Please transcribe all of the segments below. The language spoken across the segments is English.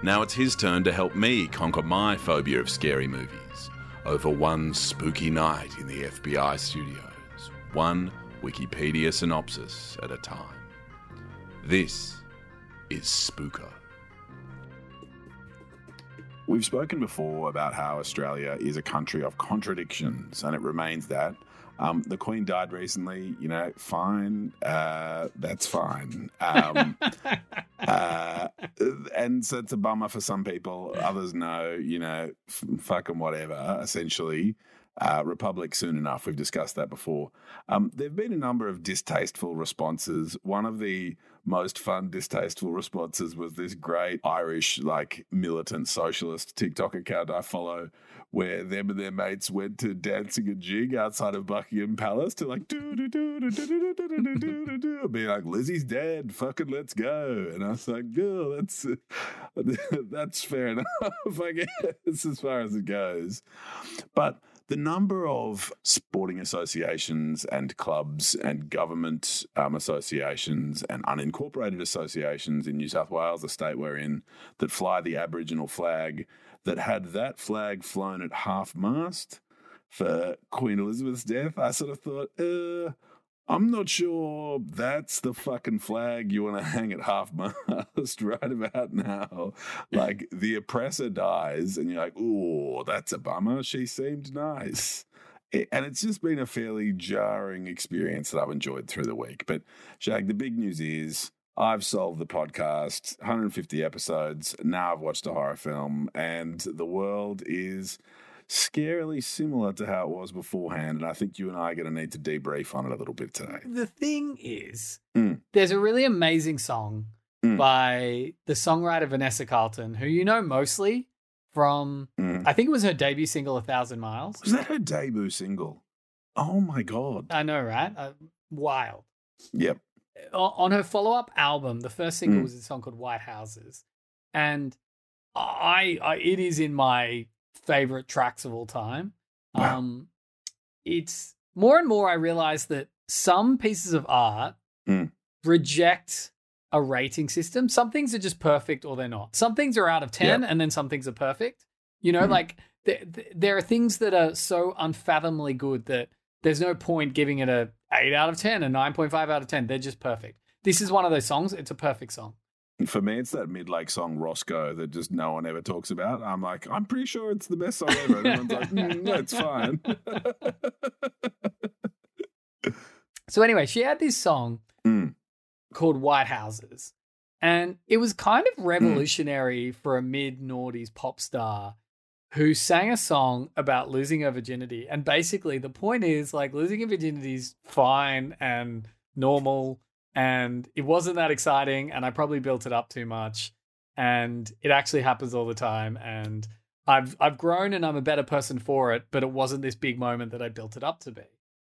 Now it's his turn to help me conquer my phobia of scary movies over one spooky night in the FBI studios, one Wikipedia synopsis at a time. This is Spooker. We've spoken before about how Australia is a country of contradictions, and it remains that. Um, the Queen died recently, you know, fine, uh, that's fine. Um, uh, and so it's a bummer for some people. Others know, you know, f- fucking whatever, essentially. Uh, Republic soon enough. We've discussed that before. Um, there have been a number of distasteful responses. One of the most fun distasteful responses was this great Irish, like militant socialist TikTok account I follow, where them and their mates went to dancing a jig outside of Buckingham Palace to like do do do do do do do do do do be like Lizzie's dead, fucking let's go. And I was like, oh, that's that's fair enough, I guess, as far as it goes. But the number of sporting associations and clubs and government um, associations and unincorporated associations in New South Wales, the state we're in, that fly the Aboriginal flag, that had that flag flown at half mast for Queen Elizabeth's death, I sort of thought, uh, I'm not sure that's the fucking flag you want to hang at half mast right about now. Like the oppressor dies, and you're like, oh, that's a bummer. She seemed nice. and it's just been a fairly jarring experience that I've enjoyed through the week. But Shag, the big news is I've solved the podcast, 150 episodes. Now I've watched a horror film, and the world is scarily similar to how it was beforehand. And I think you and I are going to need to debrief on it a little bit today. The thing is, Mm. there's a really amazing song Mm. by the songwriter Vanessa Carlton, who you know mostly from, Mm. I think it was her debut single, A Thousand Miles. Was that her debut single? Oh my God. I know, right? Uh, wild. Yep. On her follow up album, the first single Mm. was a song called White Houses. And I, I it is in my favorite tracks of all time. Wow. Um, it's more and more I realize that some pieces of art Mm. reject a rating system. Some things are just perfect or they're not. Some things are out of 10 and then some things are perfect. You know, Mhm. like th- th- there are things that are so unfathomably good that there's no point giving it a 8 out of 10, a 9.5 out of 10. They're just perfect. This is one of those songs. It's a perfect song. For me, it's that Midlake song Roscoe that just no one ever talks about. I'm like, I'm pretty sure it's the best song ever. Everyone's like, mm, no, it's fine. So anyway, she had this song Mm. called White Houses. And it was kind of revolutionary for a mid noughties pop star who sang a song about losing her virginity. And basically the point is like losing your virginity is fine and normal and it wasn't that exciting and I probably built it up too much and it actually happens all the time and I've I've grown and I'm a better person for it, but it wasn't this big moment that I built it up to be.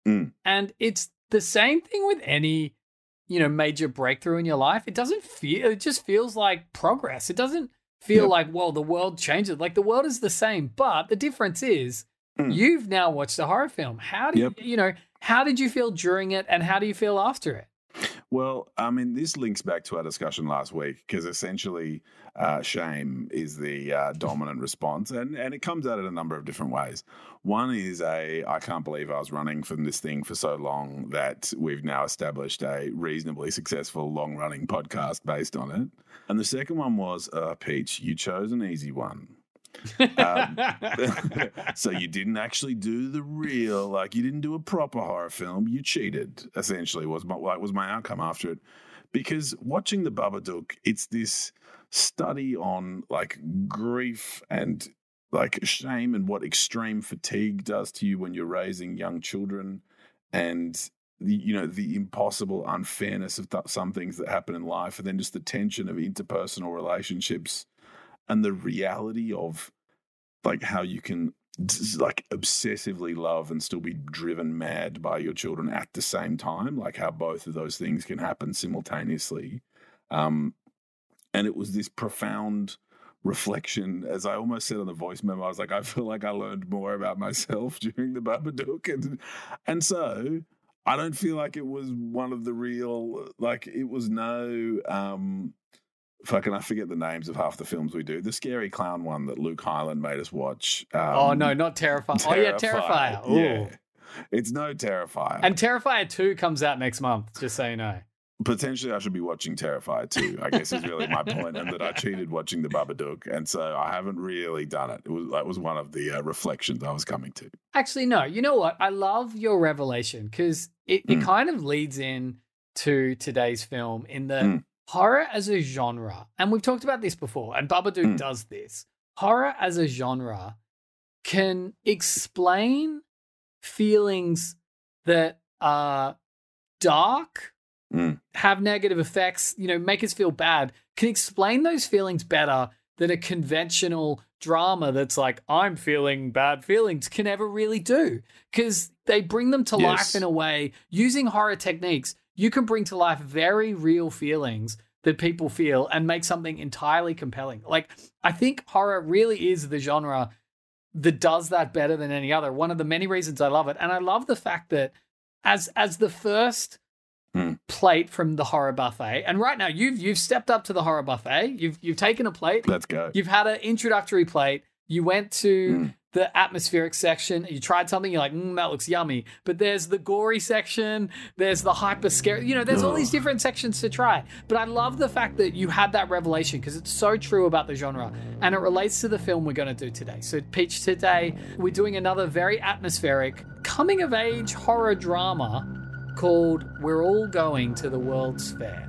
Mm. And it's the same thing with any, you know, major breakthrough in your life. It doesn't feel it just feels like progress. It doesn't feel like, well, the world changes. Like the world is the same, but the difference is Mm. you've now watched a horror film. How do Yep. you, you know, how did you feel during it and how do you feel after it? Well, I mean, this links back to our discussion last week because essentially, uh, shame is the uh, dominant response, and and it comes out in a number of different ways. One is a I can't believe I was running from this thing for so long that we've now established a reasonably successful long running podcast based on it. And the second one was, uh, Peach, you chose an easy one. Um, so you didn't actually do the real, like you didn't do a proper horror film. You cheated. Essentially, was my like was my outcome after it. Because watching the Babadook, it's this study on like grief and like shame and what extreme fatigue does to you when you're raising young children, and the you know the impossible unfairness of th- some things that happen in life, and then just the tension of interpersonal relationships and the reality of like how you can like obsessively love and still be driven mad by your children at the same time like how both of those things can happen simultaneously um and it was this profound reflection as i almost said on the voice memo i was like i feel like i learned more about myself during the babadook and and so i don't feel like it was one of the real like it was no um fucking I forget the names of half the films we do. The scary clown one that Luke Highland made us watch. Um, oh no, not Terrifier. Oh yeah, Terrifier. Ooh. Yeah. It's no Terrifier. And Terrifier 2 comes out next month, just so you know. Potentially I should be watching Terrifier 2, I guess is really my point, and that I cheated watching the Babadook. And so I haven't really done it. It was that was one of the uh, reflections I was coming to. Actually, no. You know what? I love your revelation because it, it mm. kind of leads in to today's film in the mm horror as a genre, and we've talked about this before, and Babadook mm. does this. Horror as a genre can explain feelings that are dark, mm. have negative effects, you know, make us feel bad, can explain those feelings better than a conventional drama that's like, I'm feeling bad feelings can ever really do. Because they bring them to yes. life in a way using horror techniques you can bring to life very real feelings that people feel and make something entirely compelling. Like, I think horror really is the genre that does that better than any other. One of the many reasons I love it. And I love the fact that as as the first mm. plate from the horror buffet, and right now you've you've stepped up to the horror buffet. You've you've taken a plate. Let's go. You've had an introductory plate. You went to mm the atmospheric section. You tried something, you're like, mm, that looks yummy. But there's the gory section, there's the hyper scary, you know, there's all these different sections to try. But I love the fact that you had that revelation because it's so true about the genre and it relates to the film we're going to do today. So, Peach, today we're doing another very atmospheric coming of age horror drama called We're All Going to the World's Fair.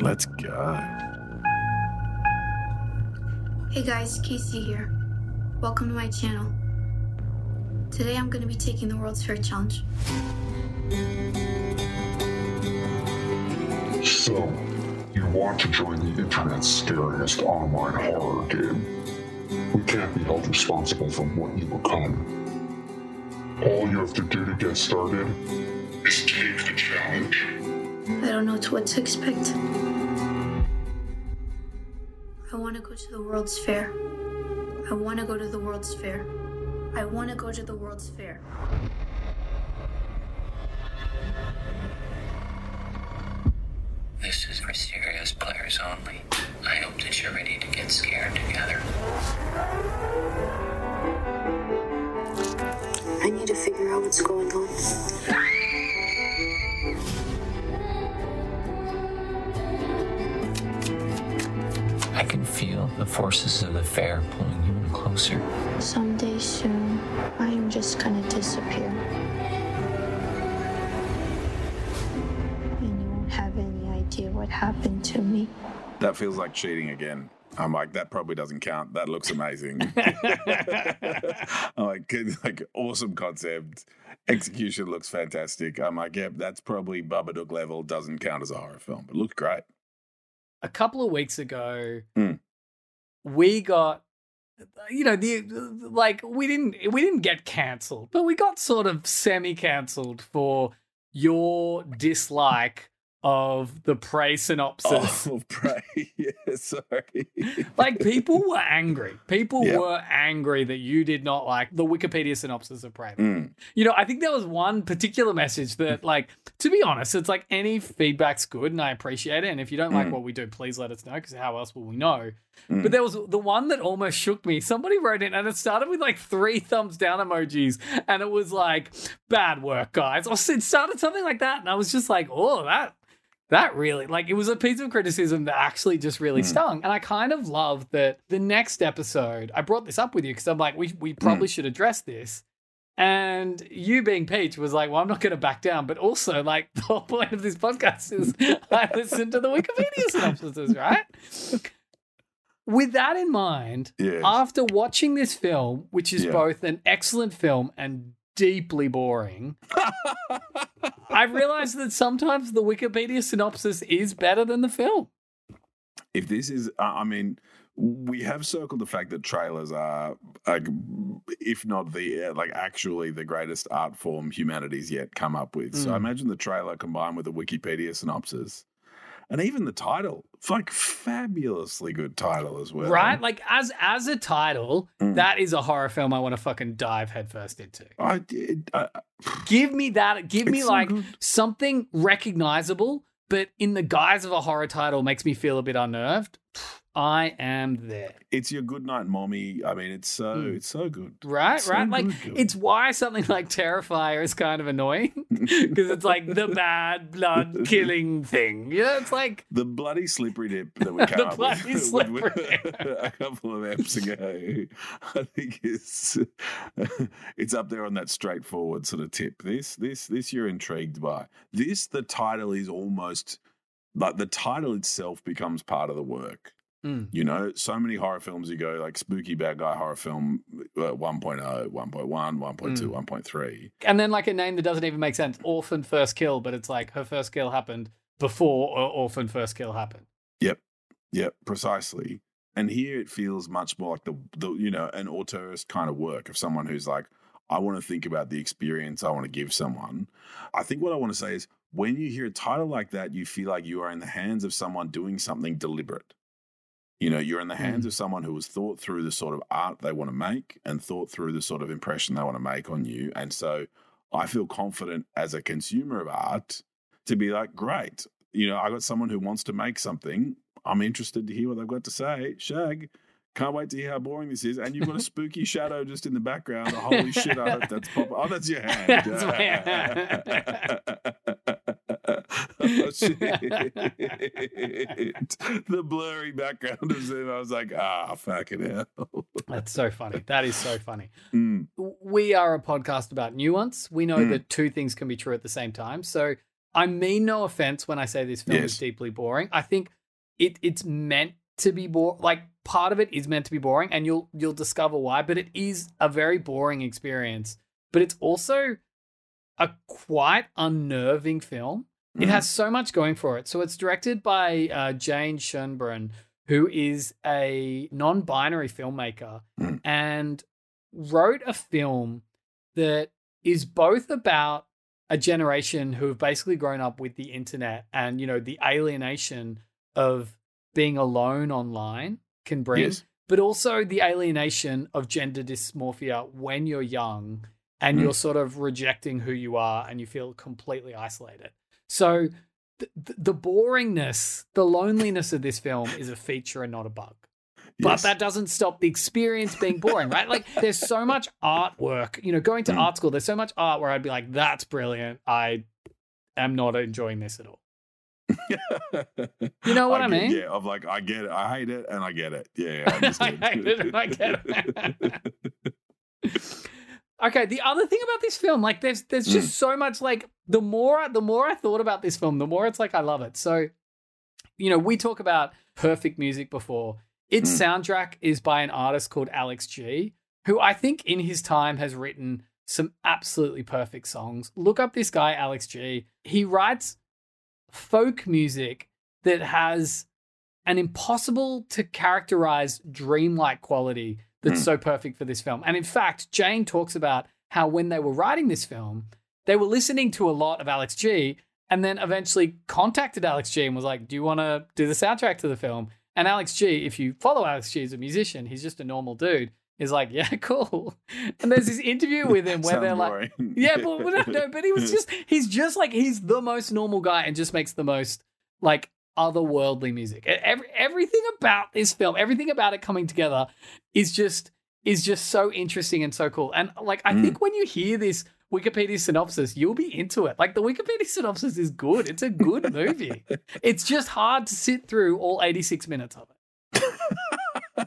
Let's go. Hey guys, Casey here. Welcome to my channel. Today I'm going to be taking the World's Fair Challenge. So, you want to join the internet's scariest online horror game. We can't be held responsible for what you become. All you have to do to get started is take the challenge. I don't know what to expect. I want to go to the World's Fair. I want to go to the World's Fair. I want to go to the World's Fair. This is for serious players only. I hope that you're ready to get scared together. I need to figure out what's going on. I can feel the forces of the fair pulling you in closer. Someday soon, I am just gonna disappear. And you won't have any idea what happened to me. That feels like cheating again. I'm like, that probably doesn't count. That looks amazing. I'm like, like awesome concept. Execution looks fantastic. I'm like, yeah, that's probably Babadook level. Doesn't count as a horror film, but looked great a couple of weeks ago, mm. we got you know the like we didn't we didn't get cancelled, but we got sort of semi cancelled for your dislike of the prey synopsis. Oh, prey. yeah, sorry. like people were angry. People yep. were angry that you did not like the Wikipedia synopsis of prey. Mm. You know, I think there was one particular message that, like, to be honest, it's like any feedback's good and I appreciate it. And if you don't mm. like what we do, please let us know because how else will we know? Mm. But there was the one that almost shook me. Somebody wrote in and it started with like three thumbs down emojis and it was like, bad work, guys. Or it started something like that. And I was just like, oh, that that really like it was a piece of criticism that actually just really mm. stung and i kind of love that the next episode i brought this up with you because i'm like we, we probably mm. should address this and you being peach was like well i'm not going to back down but also like the whole point of this podcast is i listen to the wikipedia synopsis right with that in mind yes. after watching this film which is yeah. both an excellent film and deeply boring. I've realized that sometimes the Wikipedia synopsis is better than the film. If this is, I mean, we have circled the fact that trailers are, like, if not the uh, like actually the greatest art form humanity's yet come up with. So I Mm. imagine the trailer combined with a Wikipedia synopsis, and even the title, like fabulously good title as well. right? Like as as a title, Mm. that is a horror film I want to fucking dive headfirst into. I did. Uh, Give me that. Give me so like good. something recognizable, but in the guise of a horror title makes me feel a bit unnerved. I am there. it's your good night, mommy. I mean, it's so Mm. it's so good. Right, So right. Like good, good. it's why something like Terrifier is kind of annoying because it's like the bad blood killing thing. Yeah, it's like The bloody slippery dip that we came The up bloody with, slippery a couple of eps ago, I think it's it's up there on that straightforward sort of tip. This this this you're intrigued by. This the title is almost like the title itself becomes part of the work. Mm. You know, so many horror films you go like spooky bad guy horror film uh, 1.0, 1.1, 1.2, Mm. 1.3. and then like a name that doesn't even make sense. Orphan first kill, but it's like her first kill happened before Orphan first kill happened. Yep. Yep, precisely. And here it feels much more like the the you know an auteurist kind of work of someone who's like, I want to think about the experience I want to give someone. I think what I want to say is when you hear a title like that, you feel like you are in the hands of someone doing something deliberate. You know, you're in the hands of someone who has thought through the sort of art they want to make and thought through the sort of impression they want to make on you. And so I feel confident as a consumer of art to be like, great, you know, I got someone who wants to make something. I'm interested to hear what they've got to say. Shag, can't wait to hear how boring this is. And you've got a spooky shadow just in the background. Holy shit, I hope that's pop. Oh, that's your hand. That's. oh, shit. the blurry background of Zoom. I was like, ah, fucking hell. That's so funny. That is so funny. Mm, we are a podcast about nuance. We know Mm. that two things can be true at the same time. So I mean no offense when I say this film Yes. is deeply boring. I think it it's meant to be boring. Like part of it is meant to be boring, and you'll you'll discover why. But it is a very boring experience. But it's also a quite unnerving film. It mm. has so much going for it. So it's directed by uh, Jane Schoenbrun, who is a non-binary filmmaker, Mm. and wrote a film that is both about a generation who have basically grown up with the internet and you know the alienation of being alone online can bring Yes. but also the alienation of gender dysmorphia when you're young and Mm. you're sort of rejecting who you are and you feel completely isolated. So th- th- the boringness, the loneliness of this film is a feature and not a bug. But Yes. that doesn't stop the experience being boring, right? Like there's so much artwork, you know, going to Mm. art school, there's so much art where I'd be like, that's brilliant. I am not enjoying this at all. You know what I get- mean? Yeah, of like, I get it. I hate it and I get it. Yeah, I I hate it and I get Okay, the other thing about this film, like there's there's Mm. just so much like the more the more I thought about this film, the more it's like I love it. So, you know, we talk about perfect music before. Its Mm. soundtrack is by an artist called Alex G, who I think in his time has written some absolutely perfect songs. Look up this guy Alex G. He writes folk music that has an impossible to characterize dreamlike quality that's Mm. so perfect for this film. And in fact, Jane talks about how when they were writing this film, they were listening to a lot of Alex G and then eventually contacted Alex G and was like, Do you want to do the soundtrack to the film? And Alex G, if you follow Alex G as a musician, he's just a normal dude, is like, Yeah, cool. And there's this interview with him where they're like, yeah, but but no, no, but he was just he's just like he's the most normal guy and just makes the most like otherworldly music. Every everything about this film, everything about it coming together is just is just so interesting and so cool. And like I Mm. think when you hear this Wikipedia synopsis, you'll be into it. Like the Wikipedia synopsis is good. It's a good movie. it's just hard to sit through all 86 minutes of it.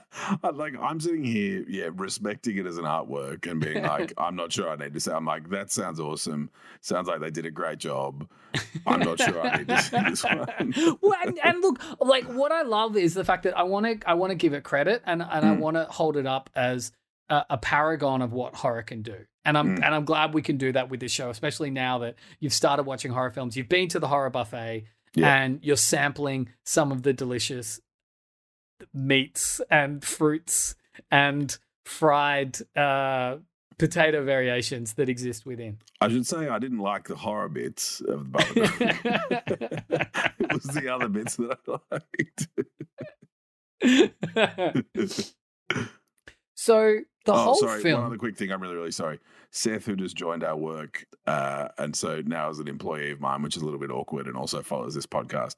I- like I'm sitting here, yeah, respecting it as an artwork and being like, I'm not sure I need to say. I'm like, that sounds awesome. Sounds like they did a great job. I'm not sure I need to see this one. well, and, and look, like what I love is the fact that I want to I want to give it credit and and I Mm. want to hold it up as a, a paragon of what horror can do. And I'm Mm. and I'm glad we can do that with this show, especially now that you've started watching horror films. You've been to the horror buffet Yeah. and you're sampling some of the delicious meats and fruits and fried uh, potato variations that exist within. I should say I didn't like the horror bits of the Babadook. it was the other bits that I liked. so the oh, whole sorry. film. One other quick thing. I'm really, really sorry. Seth, who just joined our work, uh, and so now is an employee of mine, which is a little bit awkward, and also follows this podcast,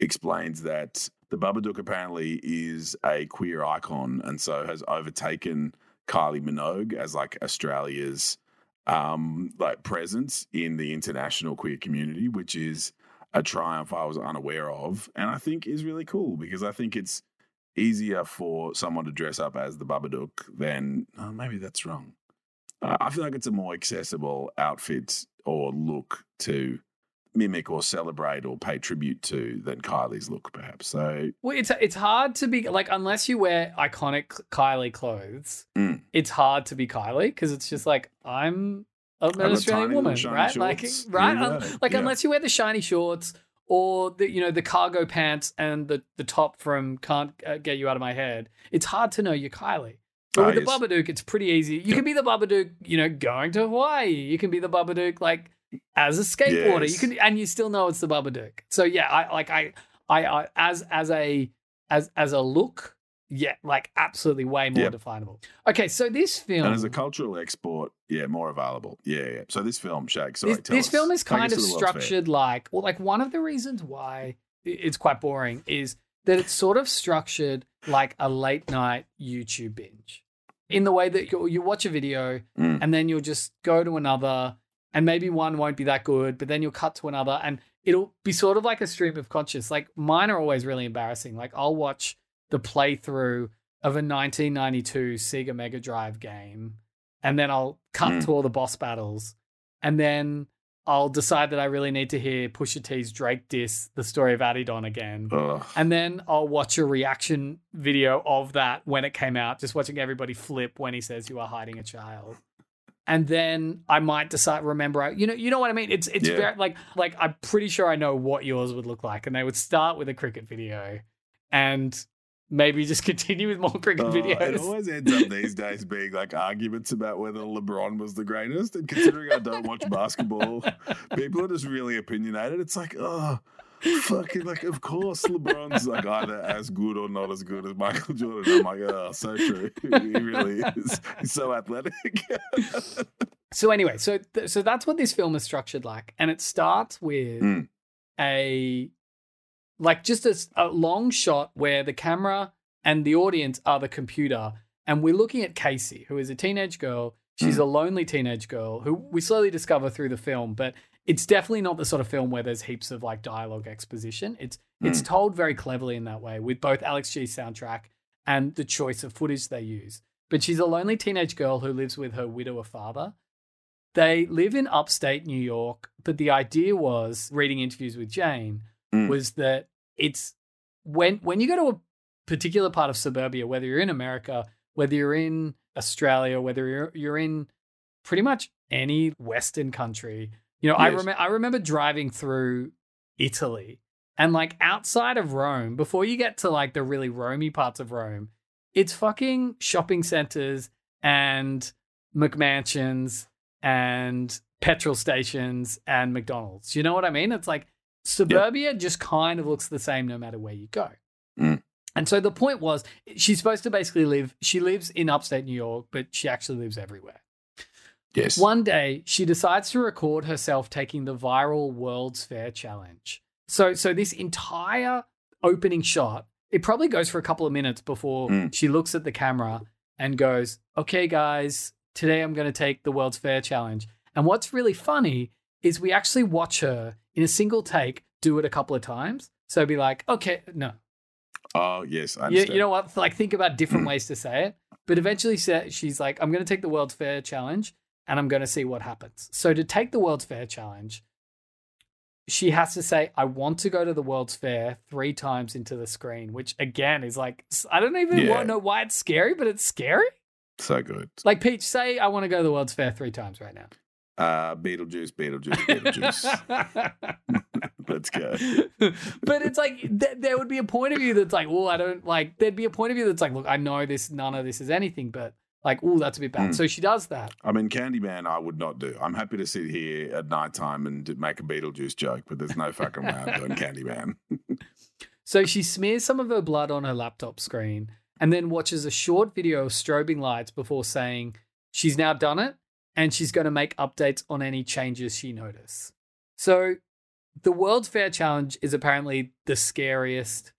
explains that the Babadook apparently is a queer icon, and so has overtaken Kylie Minogue as like Australia's um, like presence in the international queer community, which is a triumph I was unaware of, and I think is really cool because I think it's easier for someone to dress up as the Babadook than oh, maybe that's wrong. Uh, I feel like it's a more accessible outfit or look to mimic or celebrate or pay tribute to than Kylie's look, perhaps. So Well, it's it's hard to be like unless you wear iconic Kylie clothes. Mm. It's hard to be Kylie because it's just like I'm an got Australian woman, right? Like right, Yeah, right. like Yeah. unless you wear the shiny shorts or the you know the cargo pants and the the top from can't uh, get you out of my head. It's hard to know you're Kylie. But with the yes. Babadook, it's pretty easy. You can be the Babadook, you know, going to Hawaii. You can be the Babadook like as a skateboarder. Yes. You can and you still know it's the Babadook. So yeah, I like I I, I as as a as as a look, yeah, like absolutely way more Yep. definable. Okay, so this film and as a cultural export, yeah, more available. Yeah, yeah. So this film, Shag, sorry, this, this us. film is kind of structured like well like one of the reasons why it's quite boring is that it's sort of structured like a late night youtube binge in the way that you, you watch a video Mm. and then you'll just go to another and maybe one won't be that good but then you'll cut to another and it'll be sort of like a stream of conscious like mine are always really embarrassing like i'll watch the playthrough of a 1992 sega mega drive game and then i'll cut Mm. to all the boss battles and then I'll decide that I really need to hear Pusha T's Drake diss the story of Adidon again. Ugh. And then I'll watch a reaction video of that when it came out, just watching everybody flip when he says you are hiding a child. And then I might decide remember you know you know what I mean? It's it's Yeah. very like like I'm pretty sure I know what yours would look like. And they would start with a cricket video and maybe just continue with more cricket Uh, videos. it always ends up these days being like arguments about whether LeBron was the greatest. And considering I don't watch basketball, people are just really opinionated. It's like, oh, fucking, like, of course LeBron's like either as good or not as good as Michael Jordan. I'm like, oh, so true. He really is. He's so athletic. So anyway, so th- so that's what this film is structured like, and it starts with Mm. a like just a long shot where the camera and the audience are the computer, and we're looking at Casey, who is a teenage girl. She's hmm. a lonely teenage girl who we slowly discover through the film, but it's definitely not the sort of film where there's heaps of like dialogue exposition. It's it's hmm. told very cleverly in that way with both Alex G's soundtrack and the choice of footage they use. But she's a lonely teenage girl who lives with her widower father. They live in upstate New York, but the idea was reading interviews with Jane Mm. was that it's when when you go to a particular part of suburbia, whether you're in America, whether you're in Australia, whether you're you're in pretty much any Western country, you know, I remember I remember driving through Italy and like outside of Rome, before you get to like the really Romey parts of Rome, it's fucking shopping centers and McMansions and petrol stations and McDonald's. You know what I mean? It's like suburbia just kind of looks the same no matter where you go. Mm. And so the point was, she's supposed to basically live, she lives in upstate New York, but she actually lives everywhere. yes. One day, she decides to record herself taking the viral World's Fair challenge. So, so this entire opening shot, it probably goes for a couple of minutes before Mm. she looks at the camera and goes, "Okay, guys, today I'm going to take the World's Fair challenge." And what's really funny is we actually watch her in a single take do it a couple of times. So be like, "Okay, no, Oh, yes. I you, understand. you know what? Like, think about different ways to say it. But eventually, she's like, I'm going to take the World's Fair challenge and I'm going to see what happens. So, to take the World's Fair challenge, she has to say, I want to go to the World's Fair three times into the screen, which again is like, I don't even Yeah. know why it's scary, but it's scary. so good. Like, Peach, say, I want to go to the World's Fair three times right now. Uh, Beetlejuice, Beetlejuice, Beetlejuice. Let's go. but it's like th- there would be a point of view that's like, well, I don't like. There'd be a point of view that's like, look, I know this. None of this is anything, but like, oh, that's a bit bad. Mm. So she does that. I mean, Candyman, I would not do. I'm happy to sit here at night time and make a Beetlejuice joke, but there's no fucking way I'm doing Candyman. So she smears some of her blood on her laptop screen and then watches a short video of strobing lights before saying she's now done it and she's going to make updates on any changes she noticed. So the World's Fair Challenge is apparently the scariest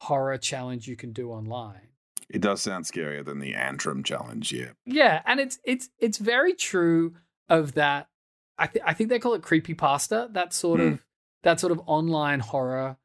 horror challenge you can do online. It does sound scarier than the Antrim challenge, yeah. Yeah, and it's it's it's very true of that. I th- I think they call it creepy pasta. That sort Hmm. of that sort of online horror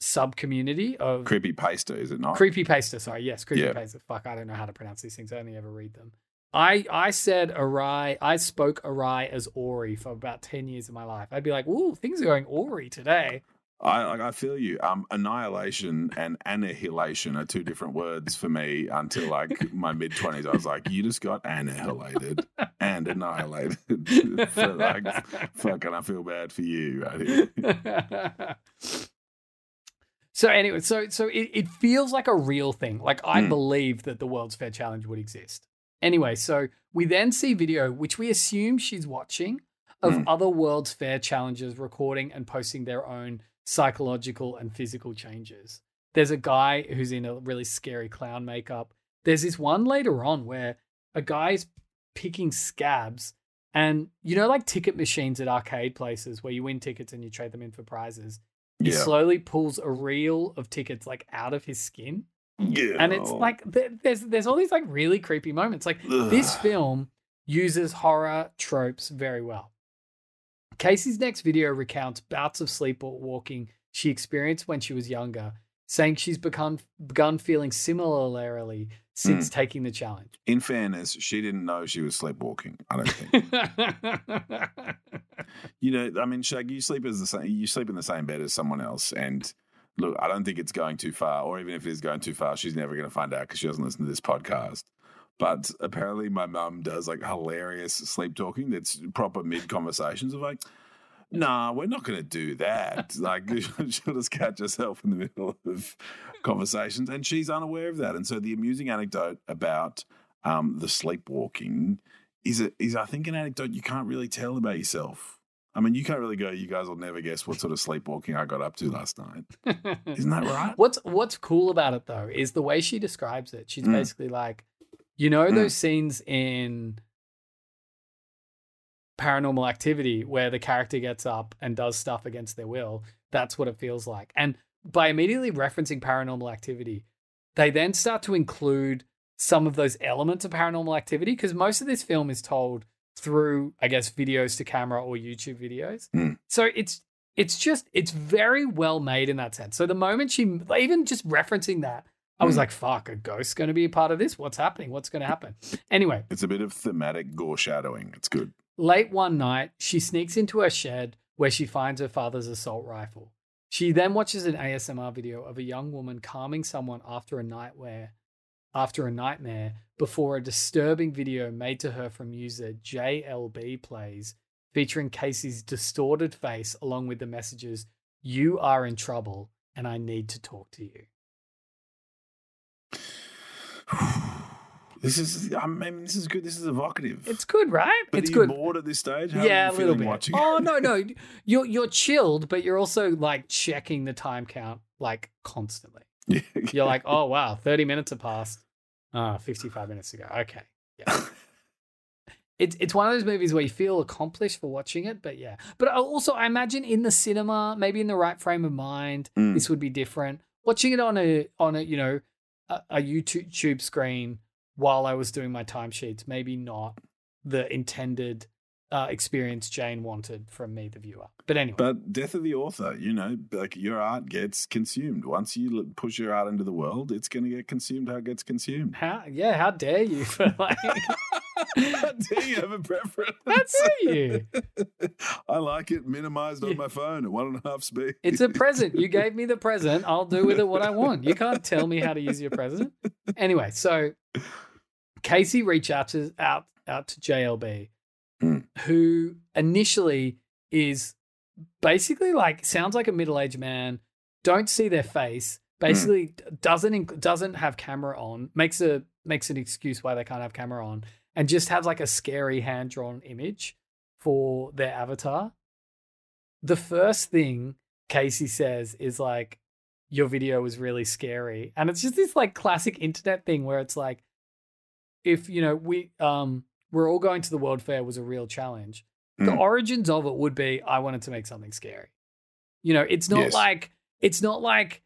sub community of Creepy pasta, is it not? creepy pasta. Sorry, yes, creepy Yeah. pasta. Fuck, I don't know how to pronounce these things. I only ever read them. I I said awry. I spoke awry as Ori for about ten years of my life. I'd be like, "Ooh, things are going Ori today." I like, I feel you. Um, annihilation and annihilation are two different words for me until like my mid twenties. I was like, you just got annihilated and annihilated. for like, fucking, I feel bad for you so anyway, so so it, it feels like a real thing. Like I Mm. believe that the World's Fair Challenge would exist. Anyway, so we then see video, which we assume she's watching, of Mm. other World's Fair challenges recording and posting their own psychological and physical changes. There's a guy who's in a really scary clown makeup. There's this one later on where a guy's picking scabs and you know like ticket machines at arcade places where you win tickets and you trade them in for prizes he Yeah. slowly pulls a reel of tickets like out of his skin yeah. and it's like there's there's all these like really creepy moments like this film uses horror tropes very well casey's next video recounts bouts of sleepwalking she experienced when she was younger saying she's begun begun feeling similarly since Hmm. taking the challenge In fairness, she didn't know she was sleepwalking. I don't think. you know, I mean, Shag, you sleep as the same. You sleep in the same bed as someone else, and look, I don't think it's going too far. Or even if it is going too far, she's never going to find out because she doesn't listen to this podcast. But apparently, my mum does like hilarious sleep talking. That's proper mid conversations of like, "Nah, we're not going to do that." like she'll just catch herself in the middle of conversations, and she's unaware of that. And so the amusing anecdote about um, the sleepwalking is a, is I think an anecdote you can't really tell about yourself. I mean, you can't really go. You guys will never guess what sort of sleepwalking I got up to last night. Isn't that right? What's what's cool about it though is the way she describes it. She's Mm. basically like, you know, Mm. those scenes in Paranormal Activity where the character gets up and does stuff against their will. That's what it feels like. And by immediately referencing Paranormal Activity, they then start to include some of those elements of Paranormal Activity because most of this film is told through, I guess, videos to camera or YouTube videos. Mm. So it's it's just it's very well made in that sense. So the moment she even just referencing that, I was Mm. like, "Fuck, a ghost's going to be a part of this. What's happening? What's going to happen?" Anyway, It's a bit of thematic gore shadowing. It's good. late one night, she sneaks into her shed where she finds her father's assault rifle. She then watches an ASMR video of a young woman calming someone after a nightmare, after a nightmare, before a disturbing video made to her from user JLB plays, featuring Casey's distorted face along with the messages, "You are in trouble and I need to talk to you." This is, I mean, this is good. This is evocative. It's good, right? but it's good. bored at this stage? How yeah, a little bit. watching? Oh no, no, you're you're chilled, but you're also like checking the time count like constantly. You're like, oh wow, thirty minutes have passed. Ah, 55 minutes ago. Okay, yeah. It's it's one of those movies where you feel accomplished for watching it, but yeah. But also, I imagine in the cinema, maybe in the right frame of mind, Mm. this would be different. Watching it on a on a you know a, a YouTube screen while I was doing my timesheets, maybe not the intended uh, experience Jane wanted from me, the viewer. But anyway, But death of the author, you know, like your art gets consumed. Once you push your art into the world, it's going to get consumed how it gets consumed. how yeah, how dare you for like How dare you have a preference? how dare you? I like it minimized Yeah. on my phone at one and a half speed. It's a present. You gave me the present. I'll do with it what I want. You can't tell me how to use your present. Anyway, so Casey reached out to out out to JLB, Hmm. who initially is basically like sounds like a middle-aged man. Don't see their face. Basically doesn't inc- doesn't have camera on. Makes a makes an excuse why they can't have camera on, and just has like a scary hand drawn image for their avatar. The first thing Casey says is like, "Your video was really scary," and it's just this like classic internet thing where it's like, if you know we um we're all going to the World Fair was a real challenge. The Mm. origins of it would be I wanted to make something scary. You know, it's not Yes. like it's not like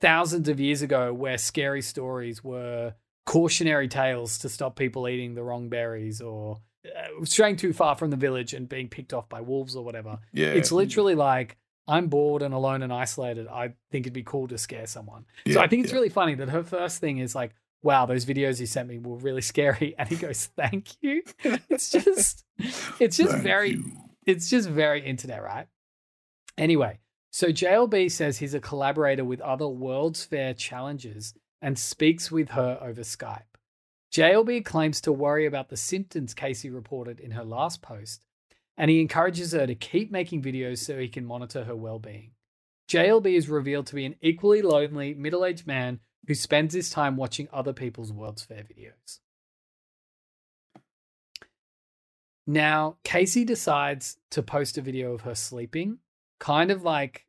thousands of years ago where scary stories were cautionary tales to stop people eating the wrong berries or uh, straying too far from the village and being picked off by wolves or whatever. Yeah. It's literally like I'm bored and alone and isolated. I think it'd be cool to scare someone. so I think it's yeah. really funny that her first thing is like, "Wow, those videos you sent me were really scary," and he goes, "Thank you." It's just, it's just Thank very you. it's just very internet, right? Anyway, so JLB says he's a collaborator with other World's Fair challenges and speaks with her over Skype. JLB claims to worry about the symptoms Casey reported in her last post, and he encourages her to keep making videos so he can monitor her well being. JLB is revealed to be an equally lonely middle aged man who spends his time watching other people's World's Fair videos. Now, Casey decides to post a video of her sleeping, kind of like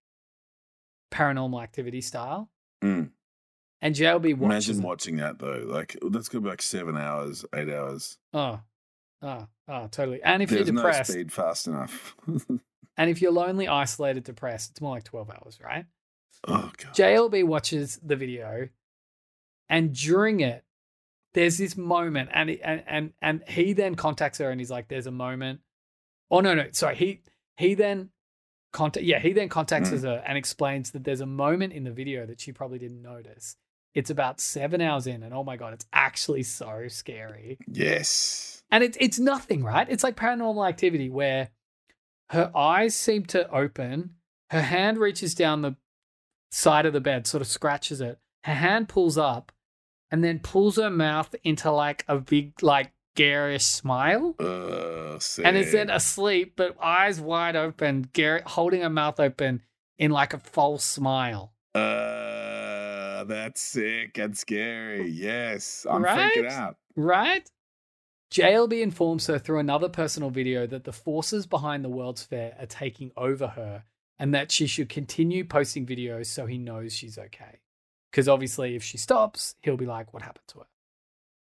paranormal activity style. Mm. And JLB watches. Imagine it. watching that though. Like that's gonna be like seven hours, eight hours. Oh, oh, oh, totally. And if There's you're no depressed, speed fast enough. and if you're lonely, isolated, depressed, it's more like 12 hours, right? oh god. JLB watches the video, and during it, there's this moment, and he- and and and he then contacts her, and he's like, "There's a moment." Oh no, no, sorry. He he then contact yeah he then contacts Mm. her and explains that there's a moment in the video that she probably didn't notice. It's about seven hours in, and oh my god, it's actually so scary. Yes. And it's it's nothing, right? It's like paranormal activity where her eyes seem to open, her hand reaches down the side of the bed, sort of scratches it. Her hand pulls up and then pulls her mouth into like a big, like garish smile. Uh, And is then asleep, but eyes wide open, gar- holding her mouth open in like a false smile. Uh, that's sick and scary. Yes, I'm Right? freaking out. Right? JLB informs her through another personal video that the forces behind the World's Fair are taking over her and that she should continue posting videos so he knows she's okay. Because obviously, if she stops, he'll be like, What happened to her?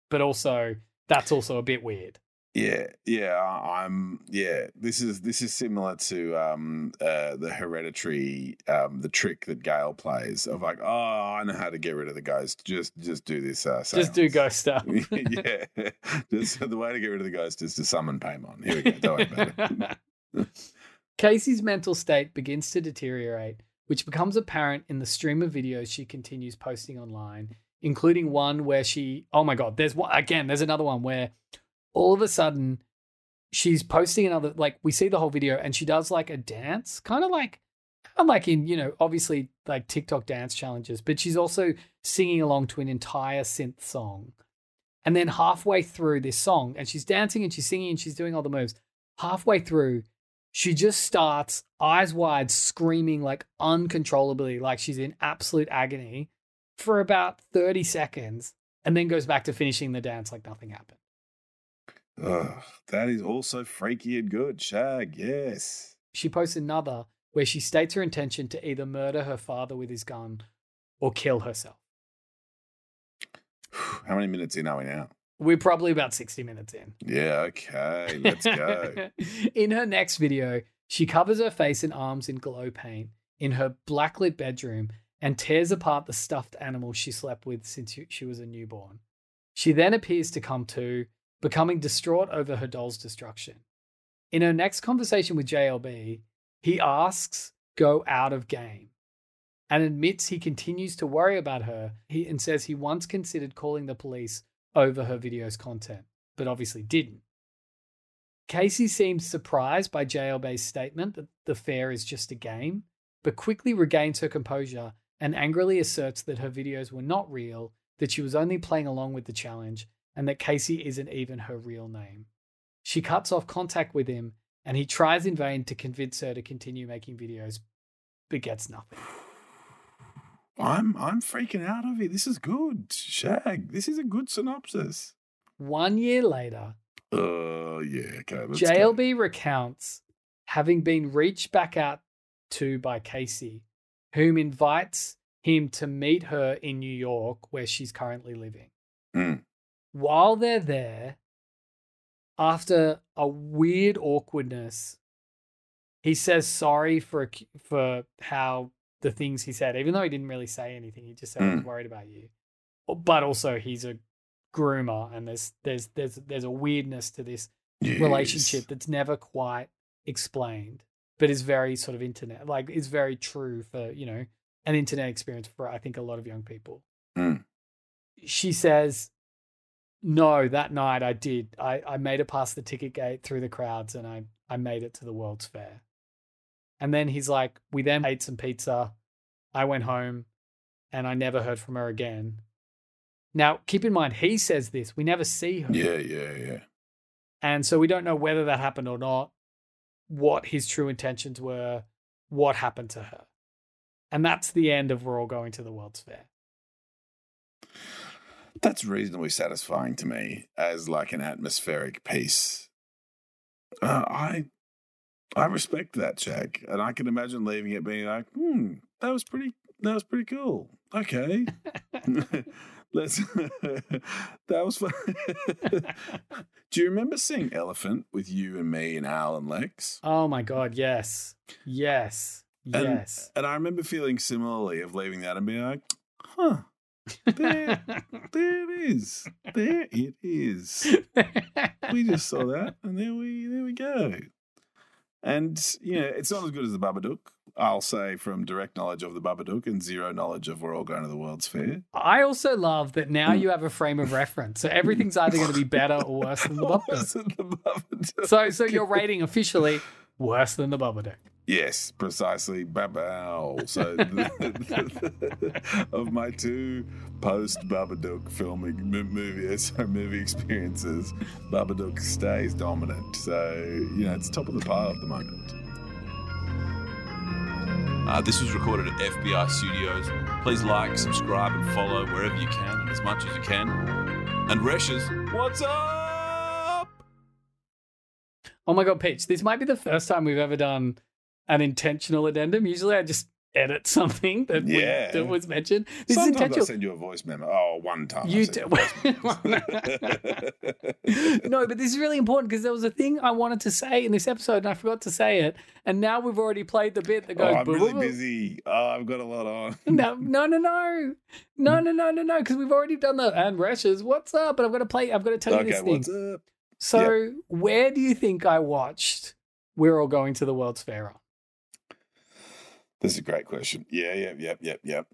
But also, that's also a bit weird. Yeah, yeah, I'm. Yeah, this is this is similar to um uh the hereditary um the trick that Gail plays of like, oh, I know how to get rid of the ghost. Just just do this. Uh, Just do ghost stuff. yeah, just the way to get rid of the ghost is to summon Paimon. Here we go. Don't worry about it. Casey's mental state begins to deteriorate, which becomes apparent in the stream of videos she continues posting online, including one where she, oh my God, there's one, again, there's another one where all of a sudden she's posting another, like we see the whole video and she does like a dance, kind of like, kind like in, you know, obviously like TikTok dance challenges, but she's also singing along to an entire synth song. And then halfway through this song, and she's dancing and she's singing and she's doing all the moves. Halfway through, she just starts eyes wide screaming like uncontrollably like she's in absolute agony for about 30 seconds and then goes back to finishing the dance like nothing happened Ugh, that is also freaky and good. Shag, yes. she posts another where she states her intention to either murder her father with his gun or kill herself How many minutes in are we now? We're probably about 60 minutes in Yeah, okay, let's go. in her next video, she covers her face and arms in glow paint in her blacklit bedroom and tears apart the stuffed animal she slept with since she was a newborn. She then appears to come to, becoming distraught over her doll's destruction. In her next conversation with JLB, he asks, go out of game, and admits he continues to worry about her he, and says he once considered calling the police over her video's content, but obviously didn't. Casey seems surprised by JLB's statement that the fair is just a game, but quickly regains her composure and angrily asserts that her videos were not real, that she was only playing along with the challenge, and that Casey isn't even her real name. She cuts off contact with him and he tries in vain to convince her to continue making videos, but gets nothing. I'm I'm freaking out of it. This is good, Shag. This is a good synopsis. One year later, Oh yeah, okay. Let's go. JLB recounts having been reached back out to by Casey, whom invites him to meet her in New York, where she's currently living. Mm. While they're there, after a weird awkwardness, he says sorry for for how the things he said, even though he didn't really say anything. He just said, "I was Mm. worried about you," but also he's a groomer, and there's there's there's there's a weirdness to this Yes. relationship that's never quite explained, but is very sort of internet, like is very true for you know an internet experience for I think a lot of young people. Mm. She says, "No, that night I did. I I made it past the ticket gate through the crowds, and I I made it to the World's Fair." And then he's like, "We then ate some pizza. I went home, and I never heard from her again." Now, keep in mind, he says this. We never see her. Yeah, yeah, yeah. And so we don't know whether that happened or not, what his true intentions were, what happened to her. And that's the end of We're All Going to the World's Fair. That's reasonably satisfying to me as like an atmospheric piece. Uh, I I respect that, Jack, and I can imagine leaving it being like, hmm, that was pretty, that was pretty cool. Okay, let's. that was fun. Do you remember seeing Elephant with you and me and Al and Lex? Oh my God, yes. Yes. And, Yes. And I remember feeling similarly of leaving that and being like, huh, there, there it is. There it is. We just saw that and there we there we go. And you know, it's not as good as the Babadook. I'll say from direct knowledge of the Babadook and zero knowledge of we're all going to the World's Fair. I also love that now mm. you have a frame of reference. So everything's either going to be better or worse than the Babadook. it, the Babadook? So, so your rating officially worse than the Babadook. Yes, precisely. Babow. So, of my two post Babadook filming m- movie, so movie experiences, Babadook stays dominant. So, you know, it's top of the pile at the moment. Uh, this was recorded at FBI Studios. Please like, subscribe, and follow wherever you can, and as much as you can. And Resh's, what's up? Oh my god, Peach, this might be the first time we've ever done an intentional addendum. Usually I just edit something that, we- that was mentioned. This Sometimes is I send you a voice memo. Oh, one time. You do. you a voice memo. no, but this is really important because there was a thing I wanted to say in this episode and I forgot to say it. And now we've already played the bit that Oh, goes. I'm really busy. Oh, I've got a lot on. No, no, no, no, no, hmm. no, no, no, no, because we've already done the and Rashes. What's up? But I've got to play. I've got to tell you Okay, this thing. what's up? So, where do you think I watched? We're all going to the World's Fair. on? This is a great question. Yeah, yeah, yep, yep, yep.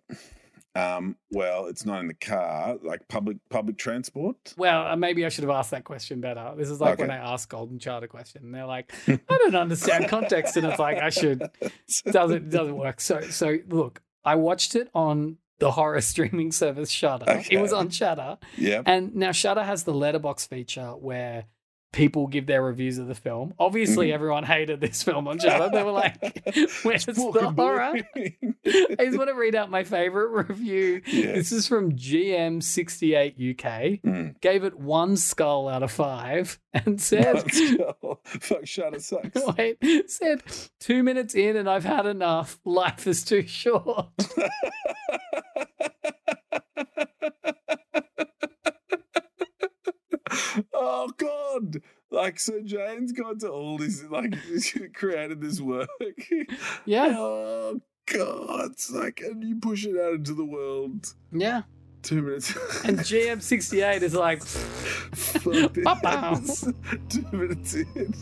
Um, well, it's not in the car, like public public transport. Well, uh, maybe I should have asked that question better. This is like when I ask Golden Child a question, and they're like, "I don't understand context," and it's like I should doesn't doesn't work. So so look, I watched it on the horror streaming service Shudder. It was on Shudder, Yep. and now Shudder has the letterbox feature where people give their reviews of the film. Obviously, Mhm. everyone hated this film on Shudder. They were like, "Where's the horror?" I just want to read out my favorite review. This is from GM68 UK. Mm. Gave it one skull out of five and said. Fuck, Shudder sucks. wait, said, two minutes in and I've had enough. Life is too short. Oh God! Like so, Jane's gone to all this, like created this work. Yeah. Oh God! It's like, and you push it out into the world. Yeah. Two minutes. And GM68 is like, Fuck this. Two minutes in.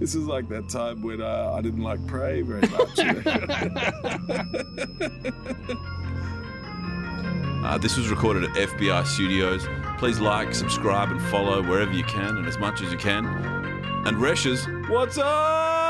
This is like that time when uh, I didn't like pray very much. Uh, this was recorded at FBI Studios. Please like, subscribe, and follow wherever you can, and as much as you can. And Resh's, what's up?